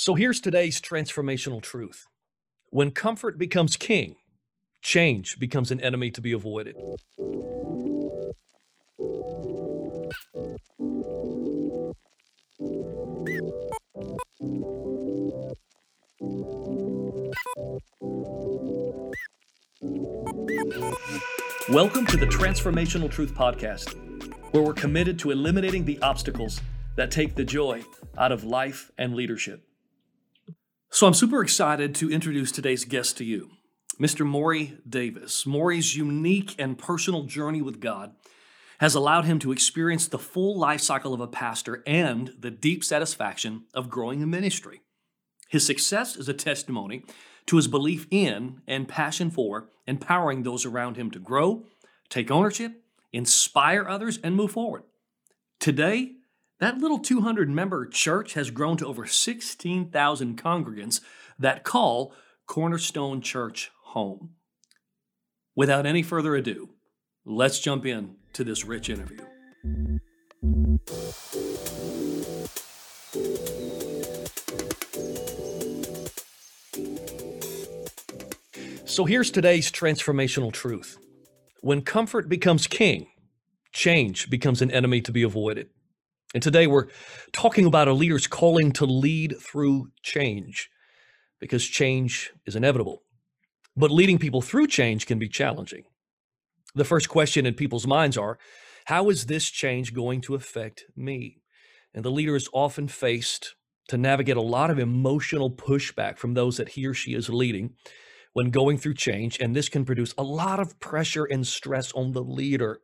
So here's today's transformational truth. When comfort becomes king, change becomes an enemy to be avoided. Welcome to the Transformational Truth Podcast, where we're committed to eliminating the obstacles that take the joy out of life and leadership. So I'm super excited to introduce today's guest to you, Mr. Maury Davis. Maury's unique and personal journey with God has allowed him to experience the full life cycle of a pastor and the deep satisfaction of growing a ministry. His success is a testimony to his belief in and passion for empowering those around him to grow, take ownership, inspire others, and move forward. Today, that little 200 member church has grown to over 16,000 congregants that call Cornerstone Church home. Without any further ado, let's jump in to this rich interview. So here's today's transformational truth. When comfort becomes king, change becomes an enemy to be avoided. And today we're talking about a leader's calling to lead through change because change is inevitable. But leading people through change can be challenging. The first question in people's minds are how is this change going to affect me? And the leader is often faced to navigate a lot of emotional pushback from those that he or she is leading when going through change. And this can produce a lot of pressure and stress on the leader.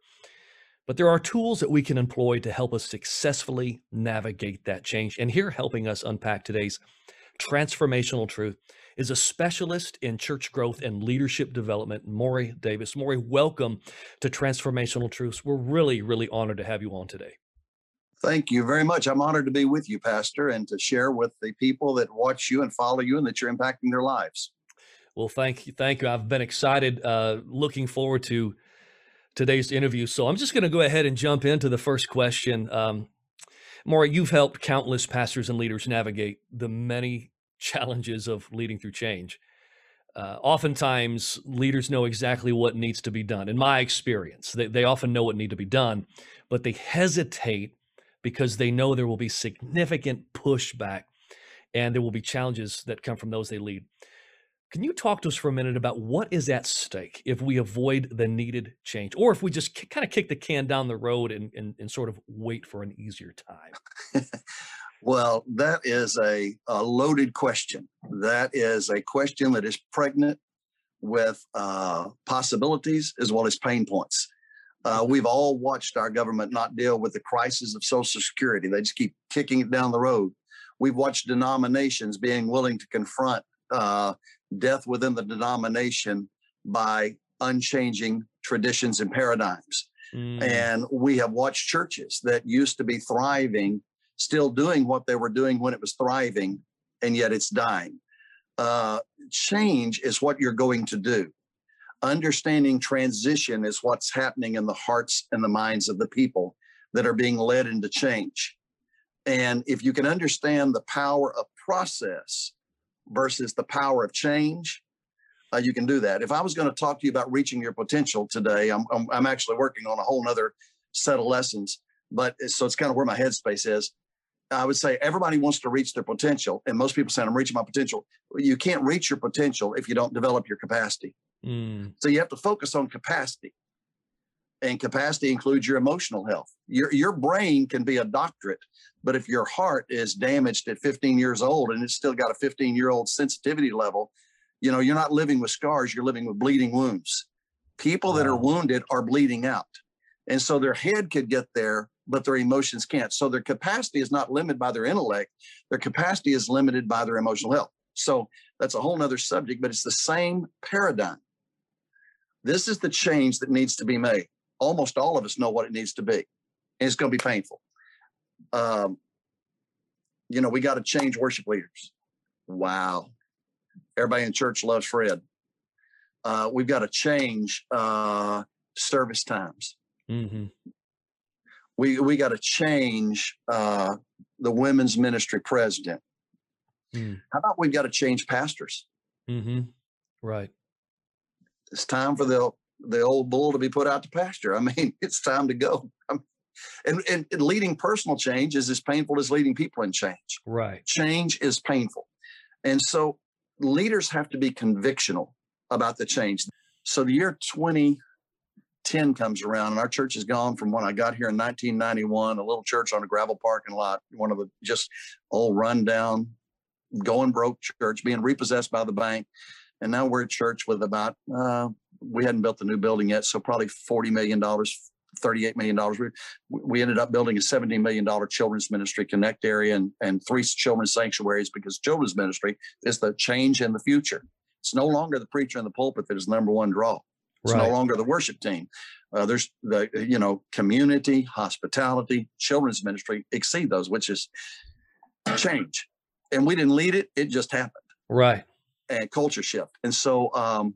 But there are tools that we can employ to help us successfully navigate that change. And here, helping us unpack today's transformational truth, is a specialist in church growth and leadership development, Maury Davis. Maury, welcome to Transformational Truths. We're really, really honored to have you on today. Thank you very much. I'm honored to be with you, Pastor, and to share with the people that watch you and follow you and that you're impacting their lives. Well, thank you. Thank you. I've been excited, uh, looking forward to today's interview. So I'm just going to go ahead and jump into the first question. Um, Maury, you've helped countless pastors and leaders navigate the many challenges of leading through change. Uh, oftentimes, leaders know exactly what needs to be done. In my experience, they, they often know what needs to be done, but they hesitate because they know there will be significant pushback and there will be challenges that come from those they lead. Can you talk to us for a minute about what is at stake if we avoid the needed change, or if we just k- kind of kick the can down the road and, and, and sort of wait for an easier time? well, that is a, a, loaded question. That is a question that is pregnant with uh, possibilities as well as pain points. Uh, we've all watched our government not deal with the crisis of Social Security. They just keep kicking it down the road. We've watched denominations being willing to confront uh, death within the denomination by unchanging traditions and paradigms. Mm. And we have watched churches that used to be thriving still doing what they were doing when it was thriving, and yet it's dying. Uh, change is what you're going to do. Understanding transition is what's happening in the hearts and the minds of the people that are being led into change. And if you can understand the power of process versus the power of change, uh, you can do that. If I was going to talk to you about reaching your potential today, I'm, I'm, I'm actually working on a whole nother set of lessons, but so it's kind of where my headspace is. I would say everybody wants to reach their potential, and most people say, "I'm reaching my potential." You can't reach your potential if you don't develop your capacity. Mm. So you have to focus on capacity, and capacity includes your emotional health. Your your brain can be a doctorate, but if your heart is damaged at 15 years old and it's still got a 15 year old sensitivity level, you know, you're not living with scars, you're living with bleeding wounds. People that are wounded are bleeding out. And so their head could get there, but their emotions can't. So their capacity is not limited by their intellect, their capacity is limited by their emotional health. So that's a whole nother subject, but it's the same paradigm. This is the change that needs to be made. Almost all of us know what it needs to be, and it's going to be painful um, you know, we got to change worship leaders. Wow. Everybody in church loves Fred. Uh, we've got to change uh, service times. Mm-hmm. We we got to change uh, the women's ministry president. Mm. How about we've got to change pastors? Mm-hmm. Right. It's time for the the old bull to be put out to pasture. I mean, it's time to go. And, and, and leading personal change is as painful as leading people in change. Right. Change is painful. And so leaders have to be convictional about the change. So the year 2010 comes around, and our church has gone from when I got here in 1991, a little church on a gravel parking lot, one of the just old rundown, going broke church, being repossessed by the bank. And now we're a church with about, uh, we hadn't built the new building yet, so probably $40 million, $38 million. We, we ended up building a $17 million children's ministry connect area and, and three children's sanctuaries because children's ministry is the change in the future. It's no longer the preacher in the pulpit that is number one draw. It's right. no longer the worship team. Uh, there's the, you know, community, hospitality, children's ministry exceed those, which is change. And we didn't lead it, it just happened. Right. And culture shift. And so, um,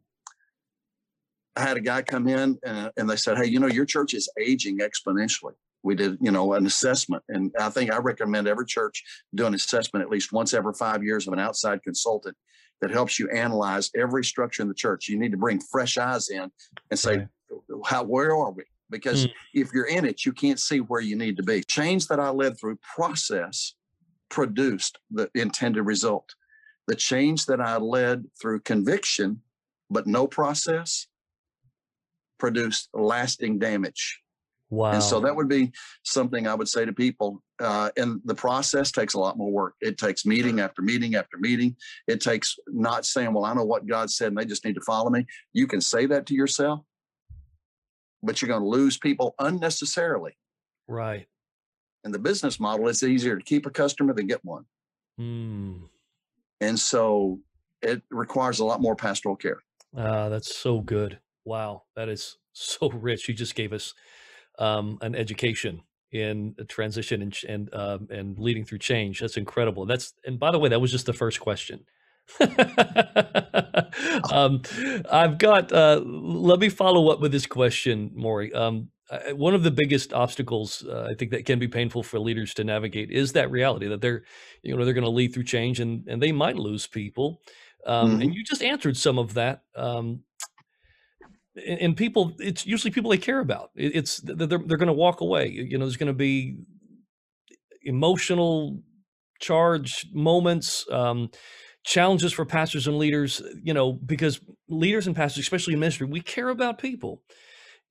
I had a guy come in and, and they said, Hey, you know, your church is aging exponentially. We did, you know, an assessment. And I think I recommend every church do an assessment at least once every five years of an outside consultant that helps you analyze every structure in the church. You need to bring fresh eyes in and say, right. how where are we? Because mm. if you're in it, you can't see where you need to be. Change that I led through process produced the intended result. The change that I led through conviction, but no process, produced lasting damage. Wow. And so that would be something I would say to people. Uh, and the process takes a lot more work. It takes meeting after meeting after meeting. It takes not saying, well, I know what God said and they just need to follow me. You can say that to yourself, but you're going to lose people unnecessarily. Right. And the business model, it's easier to keep a customer than get one. Mm. And so it requires a lot more pastoral care. Ah, that's so good. Wow, that is so rich. You just gave us um, an education in transition and and um, and leading through change. That's incredible. That's and by the way, that was just the first question. um, I've got. Uh, let me follow up with this question, Maury. Um, one of the biggest obstacles uh, I think that can be painful for leaders to navigate is that reality that they're, you know, they're going to lead through change and and they might lose people. Um, mm-hmm. And you just answered some of that um, and people it's usually people they care about. It's they're, they're going to walk away. You know there's going to be emotional charge moments um, challenges for pastors and leaders you know because leaders and pastors especially in ministry we care about people.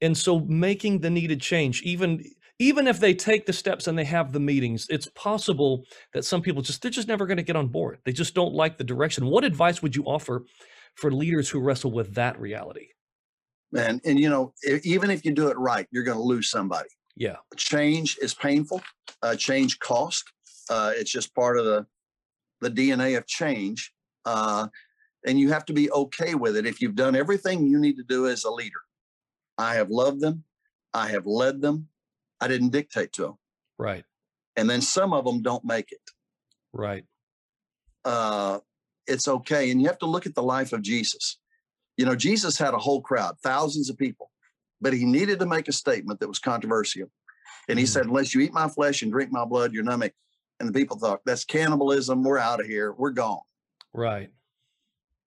And so making the needed change even even if they take the steps and they have the meetings it's possible that some people just they're just never going to get on board. They just don't like the direction. What advice would you offer for leaders who wrestle with that reality and and you know even if you do it right you're going to lose somebody. Yeah. Change is painful uh, change cost uh, it's just part of the the dna of change uh, and you have to be okay with it. If you've done everything you need to do as a leader i have loved them i have led them i didn't dictate to them right. And then some of them don't make it. Right. Uh, it's okay and you have to look at the life of jesus you know, Jesus had a whole crowd, thousands of people, but he needed to make a statement that was controversial. And he mm-hmm. said, Unless you eat my flesh and drink my blood, you're not me. And the people thought, That's cannibalism. We're out of here. We're gone. Right.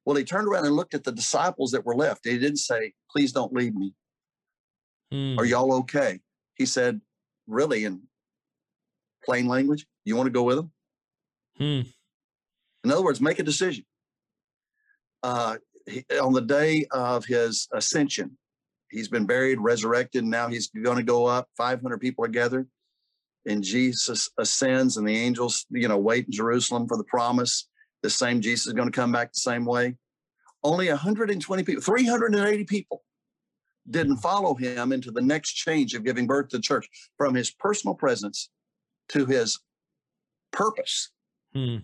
Well, he turned around and looked at the disciples that were left. He didn't say, Please don't leave me. Mm. Are y'all okay? He said, Really, in plain language, you want to go with them? Hmm. In other words, make a decision. Uh, he, on the day of his ascension, he's been buried, resurrected, and now he's going to go up. 500 people are gathered, and Jesus ascends, and the angels, you know, wait in Jerusalem for the promise. The same Jesus is going to come back the same way. Only 120 people, 380 people didn't follow him into the next change of giving birth to the church from his personal presence to his purpose, hmm.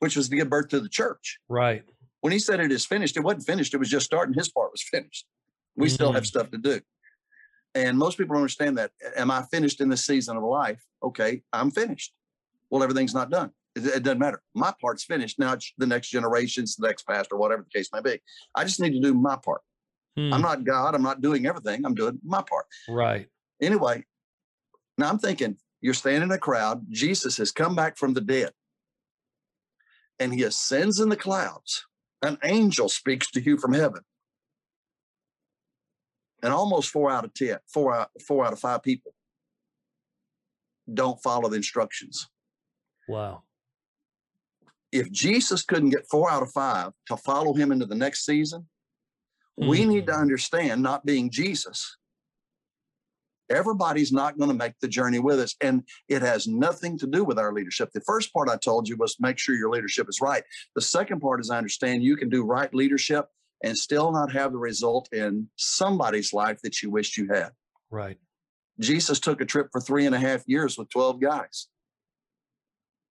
which was to give birth to the church. Right when he said it is finished, it wasn't finished. It was just starting. His part was finished. We mm-hmm. still have mm. stuff to do. And most people don't understand that. Am I finished in this season of life? Okay, I'm finished. Well, everything's not done. It, it doesn't matter. My part's finished. Now it's the next generation's the next pastor, whatever the case may be. I just need to do my part. Hmm. I'm not God. I'm not doing everything. I'm doing my part. Right. Anyway, now I'm thinking you're standing in a crowd. Jesus has come back from the dead. and he ascends in the clouds, an angel speaks to you from heaven. And almost four out of ten, four out, four out of five people don't follow the instructions. Wow. If Jesus couldn't get four out of five to follow him into the next season, we need to Mm. understand, not being Jesus, everybody's not going to make the journey with us. And it has nothing to do with our leadership. The first part I told you was make sure your leadership is right. The second part is I understand you can do right leadership and still not have the result in somebody's life that you wished you had. Right. Jesus took a trip for three and a half years with 12 guys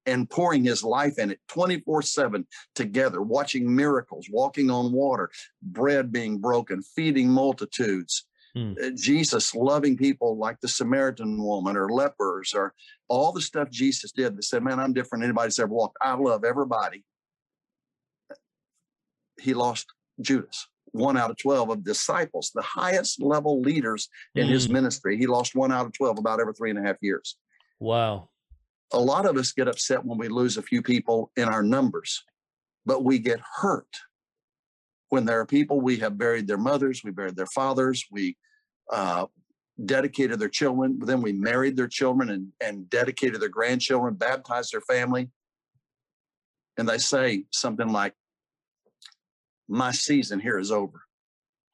and pouring his life in it 24 7 together, watching miracles, walking on water, bread being broken, feeding multitudes. Hmm. Uh, Jesus loving people like the Samaritan woman or lepers or all the stuff Jesus did that said, Man, I'm different than anybody's ever walked. I love everybody. He lost Judas, one out of 12 of disciples, the highest level leaders in his Mm. ministry. He lost one out of 12 about every three and a half years. Wow. A lot of us get upset when we lose a few people in our numbers, but we get hurt when there are people we have buried their mothers, we buried their fathers, we uh, dedicated their children, then we married their children and, and dedicated their grandchildren, baptized their family. And they say something like, My season here is over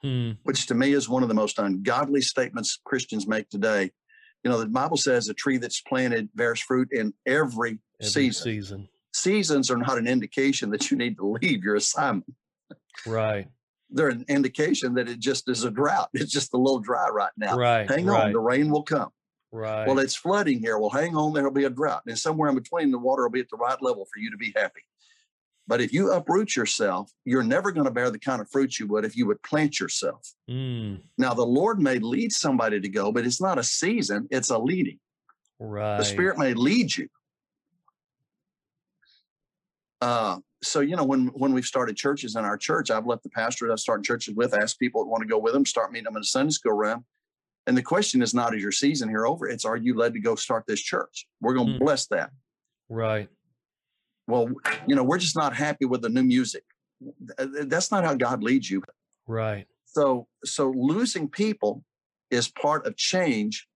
Hmm. which to me is one of the most ungodly statements Christians make today. You know, the Bible says a tree that's planted bears fruit in every, Every season. season. Seasons are not an indication that you need to leave your assignment. Right. They're an indication that it just is a drought. It's just a little dry right now. Right. Hang right. on, the rain will come. Right. Well, it's flooding here. Well, hang on, there'll be a drought. And somewhere in between, the water will be at the right level for you to be happy. But if you uproot yourself, you're never going to bear the kind of fruit you would if you would plant yourself. Mm. Now, the Lord may lead somebody to go, but it's not a season, it's a leading. Right. The Spirit may lead you. Uh, so, you know, when when we've started churches in our church, I've let the pastors I start churches with ask people that want to go with them, start meeting them in a Sunday school room. And the question is not, is your season here over? It's, are you led to go start this church? We're going to Mm. bless that. Right. Well, you know, we're just not happy with the new music. That's not how God leads you. Right. So, so losing people is part of change,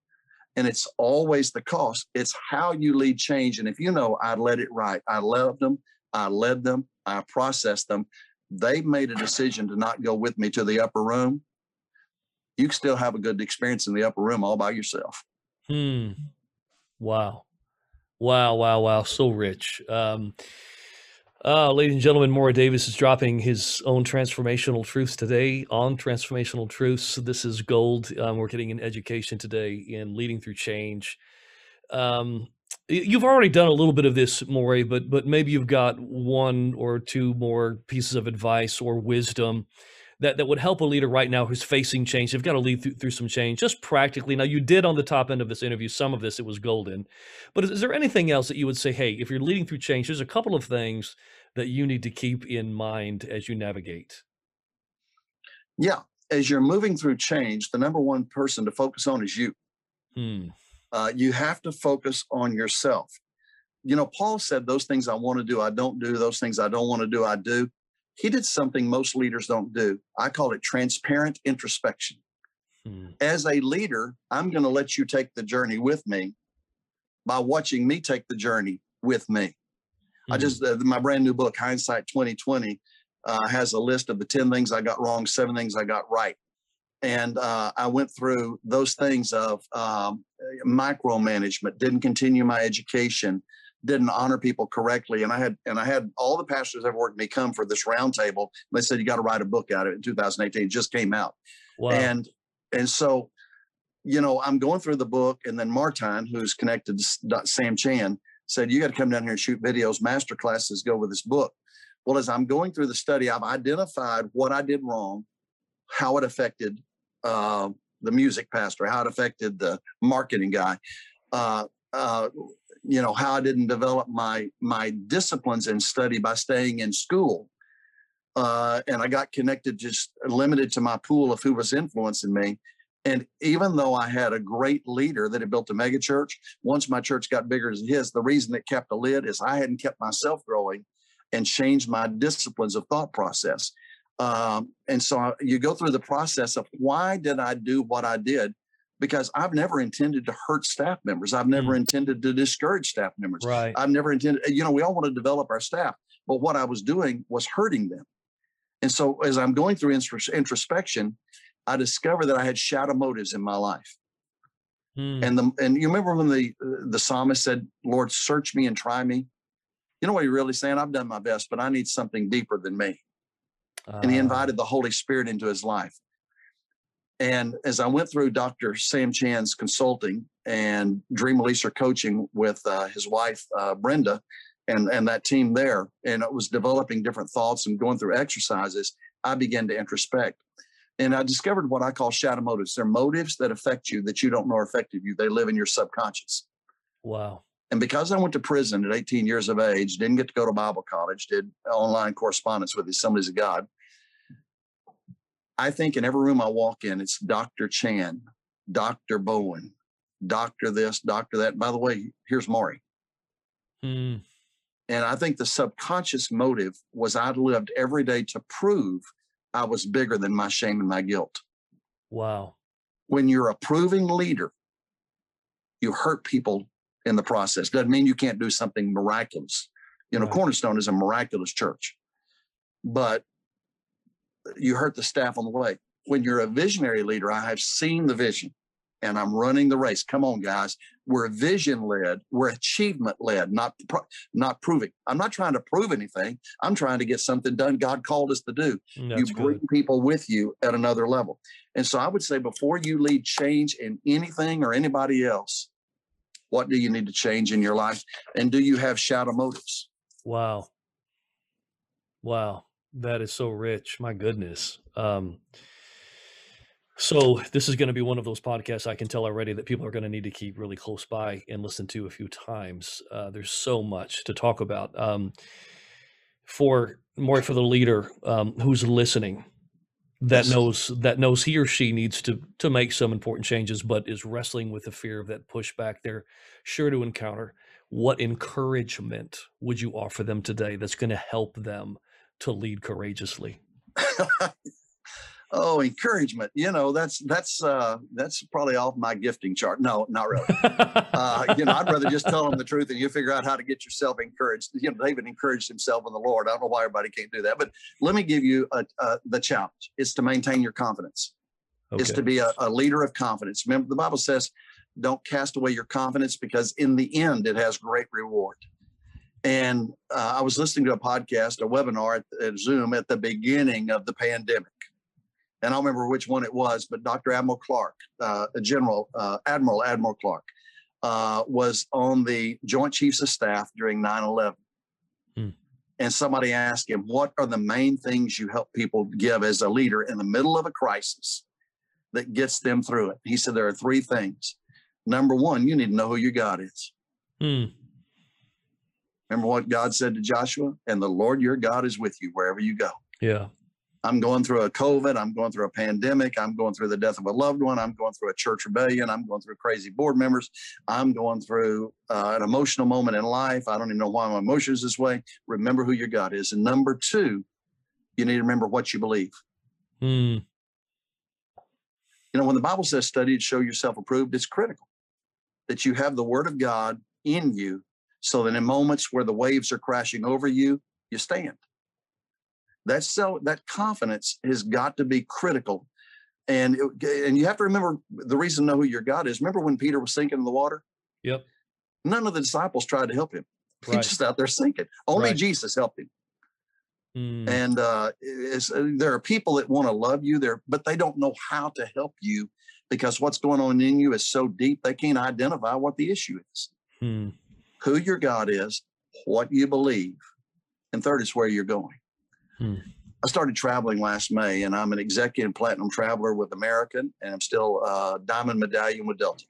and it's always the cost. It's how you lead change. And if you know, I led it right, I loved them, I led them, I processed them. They made a decision to not go with me to the upper room. You can still have a good experience in the upper room all by yourself. Hmm. Wow. Wow, wow, wow. So rich. Um, uh, ladies and gentlemen, Maury Davis is dropping his own transformational truths today on transformational truths. This is gold. Um, we're getting an education today in leading through change. Um, you've already done a little bit of this, Maury, but but maybe you've got one or two more pieces of advice or wisdom that, that would help a leader right now who's facing change. They've got to lead through, through some change, just practically. Now, you did on the top end of this interview, some of this, it was golden. But is, is there anything else that you would say, hey, if you're leading through change, there's a couple of things that you need to keep in mind as you navigate? Yeah. As you're moving through change, the number one person to focus on is you. Hmm. Uh, you have to focus on yourself. You know, Paul said, Those things I want to do, I don't do. Those things I don't want to do, I do. He did something most leaders don't do. I call it transparent introspection. Hmm. As a leader, I'm going to let you take the journey with me by watching me take the journey with me. I Hmm. just, uh, my brand new book, Hindsight 2020, uh, has a list of the 10 things I got wrong, seven things I got right. And uh, I went through those things of um, micromanagement, didn't continue my education, didn't honor people correctly. And I had and I had all the pastors that worked with me come for this roundtable. They said you got to write a book out of it in 2018. It just came out. Wow. And and so, you know, I'm going through the book, and then Martine, who's connected to Sam Chand, said, You got to come down here and shoot videos, master classes, go with this book. Well, as I'm going through the study, I've identified what I did wrong, how it affected uh, the music pastor, how it affected the marketing guy, uh, uh, you know, how I didn't develop my my disciplines and study by staying in school. Uh, and I got connected, just limited to my pool of who was influencing me. And even though I had a great leader that had built a mega church, once my church got bigger than his, the reason it kept a lid is I hadn't kept myself growing and changed my disciplines of thought process. Um, and so you go through the process of why did I do what I did? Because I've never intended to hurt staff members. I've never mm. intended to discourage staff members. Right. I've never intended, you know, we all want to develop our staff, but what I was doing was hurting them. And so as I'm going through introspection, I discovered that I had shadow motives in my life. Mm. And the and you remember when the the psalmist said, "Lord, search me and try me." You know what he's really saying? I've done my best, but I need something deeper than me. Uh, and he ah. invited the Holy Spirit into his life. And as I went through Dr. Sam Chand's consulting and Dream Releaser coaching with uh, his wife, uh, Brenda, and, and that team there, and it was developing different thoughts and going through exercises, I began to introspect. And I discovered what I call shadow motives. They're motives that affect you that you don't know are affecting you. They live in your subconscious. Wow. And because I went to prison at 18 years of age, didn't get to go to Bible college, did online correspondence with the Assemblies of God, I think in every room I walk in, it's Dr. Chand, Dr. Bowen, Dr. this, Dr. that. By the way, here's Maury. Mm. And I think the subconscious motive was I lived every day to prove I was bigger than my shame and my guilt. Wow. When you're a proving leader, you hurt people in the process. Doesn't mean you can't do something miraculous. You know, right. Cornerstone is a miraculous church, but you hurt the staff on the way. When you're a visionary leader, I have seen the vision and I'm running the race. Come on, guys. We're vision led. We're achievement led, not not proving. I'm not trying to prove anything. I'm trying to get something done God called us to do. That's you bring good. people with you at another level. And so I would say before you lead change in anything or anybody else, what do you need to change in your life? And do you have shadow motives? Wow. Wow. That is so rich. My goodness. Um, so this is going to be one of those podcasts I can tell already that people are going to need to keep really close by and listen to a few times. Uh, there's so much to talk about. Um, for more for the leader um, who's listening, that knows that knows he or she needs to to make some important changes, but is wrestling with the fear of that pushback they're sure to encounter. What encouragement would you offer them today that's going to help them to lead courageously? oh, encouragement. You know, that's that's uh, that's probably off my gifting chart. No, not really. uh, you know, I'd rather just tell them the truth and you figure out how to get yourself encouraged. You know, David encouraged himself in the Lord. I don't know why everybody can't do that, but let me give you a, a, the challenge. It's to maintain your confidence. Okay. It's to be a, a leader of confidence. Remember, the Bible says, "Don't cast away your confidence, because in the end, it has great reward." And uh, I was listening to a podcast, a webinar at, at, Zoom at the beginning of the pandemic. And I don't remember which one it was, but Dr. Admiral Clark, uh, General uh, Admiral Admiral Clark, uh, was on the Joint Chiefs of Staff during 9 11. Hmm. And somebody asked him, What are the main things you help people give as a leader in the middle of a crisis that gets them through it? He said, There are three things. Number one, you need to know who your God is. Hmm. Remember what God said to Joshua? And the Lord your God is with you wherever you go. Yeah. I'm going through a COVID. I'm going through a pandemic. I'm going through the death of a loved one. I'm going through a church rebellion. I'm going through crazy board members. I'm going through uh, an emotional moment in life. I don't even know why my emotions this way. Remember who your God is. And number two, you need to remember what you believe. Hmm. You know, when the Bible says study to show yourself approved, it's critical that you have the word of God in you so that in moments where the waves are crashing over you, you stand. That so that confidence has got to be critical, and it, and you have to remember the reason to know who your God is. Remember when Peter was sinking in the water? Yep. None of the disciples tried to help him. Right. He's just out there sinking. Only right. Jesus helped him. Mm. And uh, uh, there are people that want to love you there, but they don't know how to help you because what's going on in you is so deep they can't identify what the issue is. Mm who your God is, what you believe, and third is where you're going. Hmm. I started traveling last May, and I'm an executive platinum traveler with American, and I'm still a diamond medallion with Delta.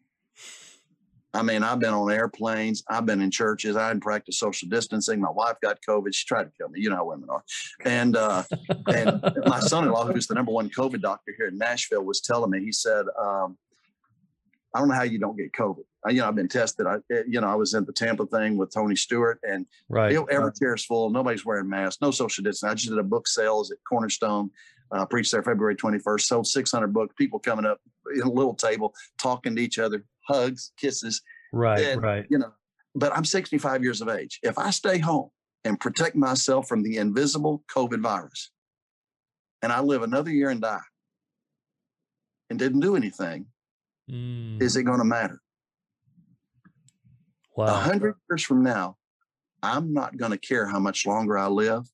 I mean, I've been on airplanes, I've been in churches, I hadn't practiced social distancing. My wife got COVID; she tried to kill me. You know how women are. And uh, and my son-in-law, who's the number one COVID doctor here in Nashville, was telling me. He said, um, "I don't know how you don't get COVID." You know, I've been tested. I, eh, you know, I was in the Tampa thing with Tony Stewart, and right. it, every chair is full. Nobody's wearing masks. No social distancing. I just did a book sales at Cornerstone. Uh, preached there February 21st. Sold 600 books. People coming up in a little table, talking to each other, hugs, kisses. Right, and, right. You know, but I'm 65 years of age. If I stay home and protect myself from the invisible COVID virus, and I live another year and die, and didn't do anything, mm. is it going to matter? Wow. A hundred years from now, I'm not going to care how much longer I live.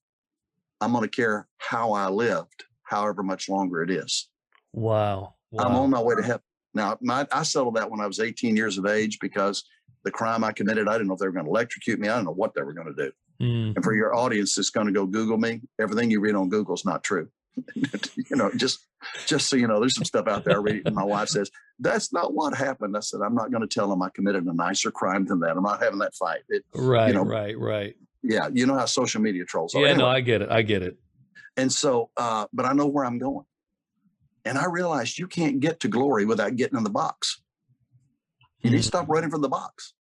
I'm going to care how I lived, however much longer it is. Wow. wow. I'm on my way to heaven. Now, my, I settled that when I was 18 years of age because the crime I committed, I didn't know if they were going to electrocute me. I don't know what they were going to do. Mm. And for your audience that's going to go Google me, everything you read on Google is not true. you know, just just so you know, there's some stuff out there. I read, my wife says that's not what happened. I said I'm not going to tell them I committed a nicer crime than that. I'm not having that fight. It, right, you know, right, right. Yeah, you know how social media trolls are. Yeah, anyway, no, I get it. I get it. And so, uh, but I know where I'm going, and I realized you can't get to glory without getting in the box. You mm need to stop mm-hmm. running from the box.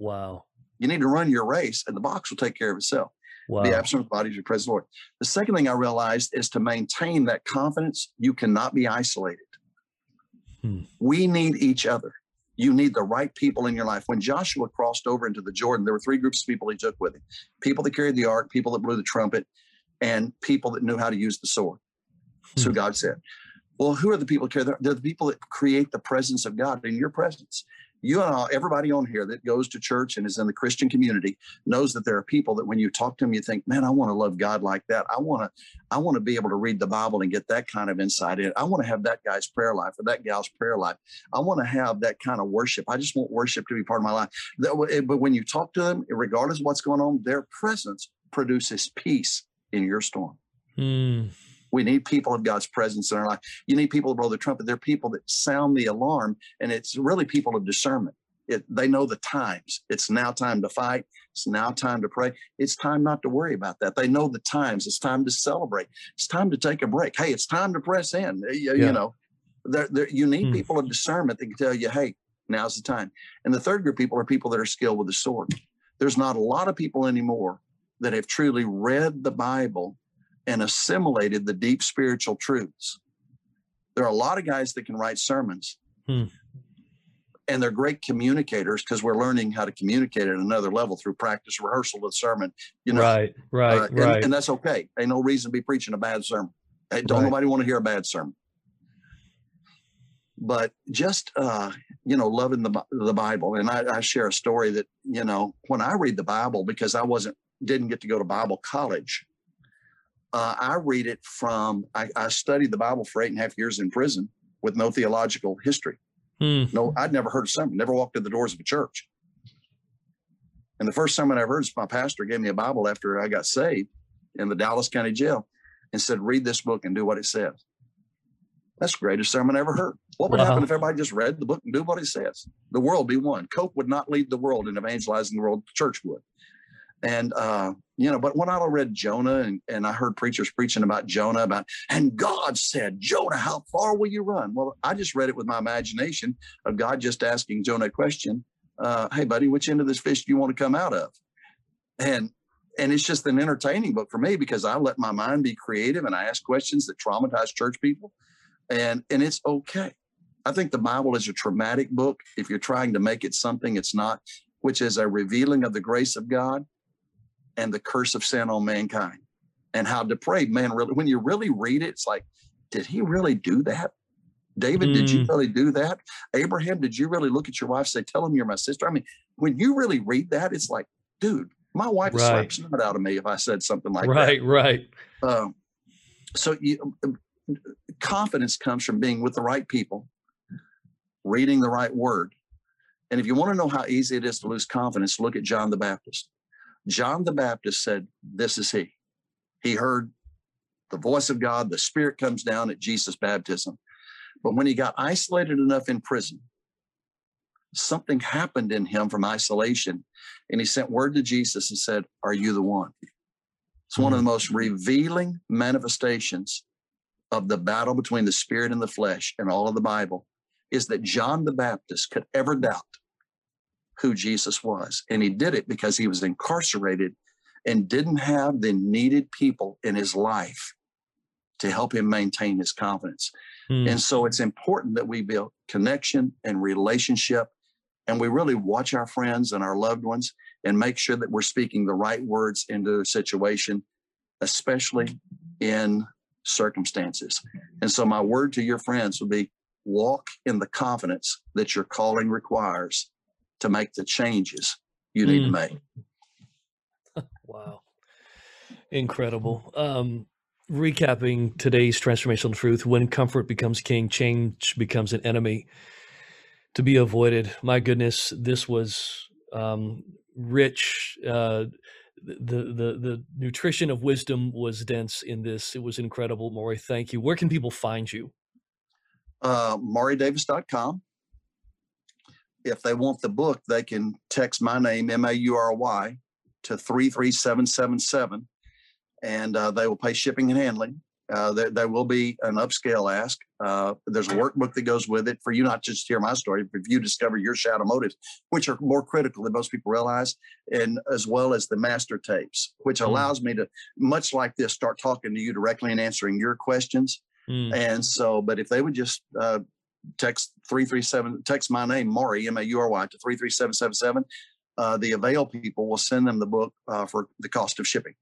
Wow. You need to run your race, and the box will take care of itself. Wow. Be absent of bodies, your present Lord. The second thing I realized is to maintain that confidence, you cannot be isolated. Hmm. We need each other. You need the right people in your life. When Joshua crossed over into the Jordan, there were three groups of people he took with him people that carried the ark, people that blew the trumpet, and people that knew how to use the sword. Hmm. So God said, Well, who are the people that carry? They're the people that create the presence of God in your presence you and all, everybody on here that goes to church and is in the Christian community knows that there are people that when you talk to them, you think, man, I want to love God like that. I want to, I want to be able to read the Bible and get that kind of insight in. I want to have that guy's prayer life or that gal's prayer life. I want to have that kind of worship. I just want worship to be part of my life. But when you talk to them, regardless of what's going on, their presence produces peace in your storm. Mm. We need people of God's presence in our life. You need people to blow the trumpet. They're people that sound the alarm, and it's really people of discernment. It, they know the times. It's now time to fight. It's now time to pray. It's time not to worry about that. They know the times. It's time to celebrate. It's time to take a break. Hey, it's time to press in. You, yeah. you know, they're, they're, you need hmm. people of discernment that can tell you, hey, now's the time. And the third group of people are people that are skilled with the sword. There's not a lot of people anymore that have truly read the Bible and assimilated the deep spiritual truths. There are a lot of guys that can write sermons. Hmm. And they're great communicators because we're learning how to communicate at another level through practice, rehearsal of the sermon. You know, right, right, uh, and, right, and that's okay. Ain't no reason to be preaching a bad sermon. Hey, don't right. nobody want to hear a bad sermon. But just uh, you know, loving the the Bible, and I, I share a story that you know when I read the Bible because I wasn't didn't get to go to Bible college uh, I read it from, I, I, studied the Bible for eight and a half years in prison with no theological history. Hmm. No, I'd never heard a sermon, never walked in the doors of a church. And the first sermon I ever heard is my pastor gave me a Bible after I got saved in the Dallas County Jail and said, read this book and do what it says. That's the greatest sermon I ever heard. What would wow. happen if everybody just read the book and do what it says? The world be one. Coke would not lead the world in evangelizing the world. The church would. And uh, you know, but when I read Jonah and, and I heard preachers preaching about Jonah about, and God said, Jonah, how far will you run? Well, I just read it with my imagination of God just asking Jonah a question. Uh, hey, buddy, which end of this fish do you want to come out of? And and it's just an entertaining book for me because I let my mind be creative and I ask questions that traumatize church people. And and it's okay. I think the Bible is a traumatic book if you're trying to make it something it's not, which is a revealing of the grace of God and the curse of sin on mankind and how depraved man really when you really read it it's like did he really do that david mm. did you mm. really do that abraham did you really look at your wife and say tell him you're my sister i mean when you really read that it's like dude my wife right. slap snot out of me if i said something like right, that right right um, so you, um, confidence comes from being with the right people reading the right word and if you want to know how easy it is to lose confidence look at john the baptist John the Baptist said, This is he. He heard the voice of God, the Spirit comes down at Jesus' baptism. But when he got isolated enough in prison, something happened in him from isolation. And he sent word to Jesus and said, Are you the one? It's one of the hmm. most revealing manifestations of the battle between the spirit and the flesh in all of the Bible is that John the Baptist could ever doubt who Jesus was. And he did it because he was incarcerated and didn't have the needed people in his life to help him maintain his confidence. Mm. And so it's important that we build connection and relationship and we really watch our friends and our loved ones and make sure that we're speaking the right words into a situation, especially in circumstances. And so my word to your friends would be walk in the confidence that your calling requires to make the changes you need mm. to make. wow. Incredible. Um, recapping today's transformational truth when comfort becomes king, change becomes an enemy to be avoided. My goodness, this was um, rich. Uh, the the the nutrition of wisdom was dense in this. It was incredible, Maury. Thank you. Where can people find you? Uh, MauryDavis.com. If they want the book, they can text my name, M A U R Y, to 33777, and uh, they will pay shipping and handling. Uh, there, there, will be an upscale ask. Uh, there's a workbook that goes with it for you not just to hear my story, but if you discover your shadow motives, which are more critical than most people realize, and as well as the master tapes, which mm. allows me to, much like this, start talking to you directly and answering your questions. Mm. And so, but if they would just uh, text 337, text my name, Maury, M A U R Y, to 33777, uh, the Avail people will send them the book uh, for the cost of shipping.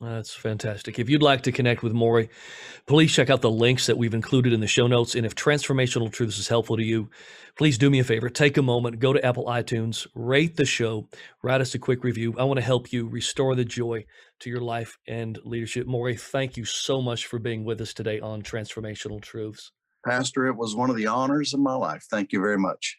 That's fantastic. If you'd like to connect with Maury, please check out the links that we've included in the show notes. And if transformational truths is helpful to you, please do me a favor. Take a moment, go to Apple iTunes, rate the show, write us a quick review. I want to help you restore the joy to your life and leadership. Maury, thank you so much for being with us today on Transformational Truths. Pastor, it was one of the honors of my life. Thank you very much.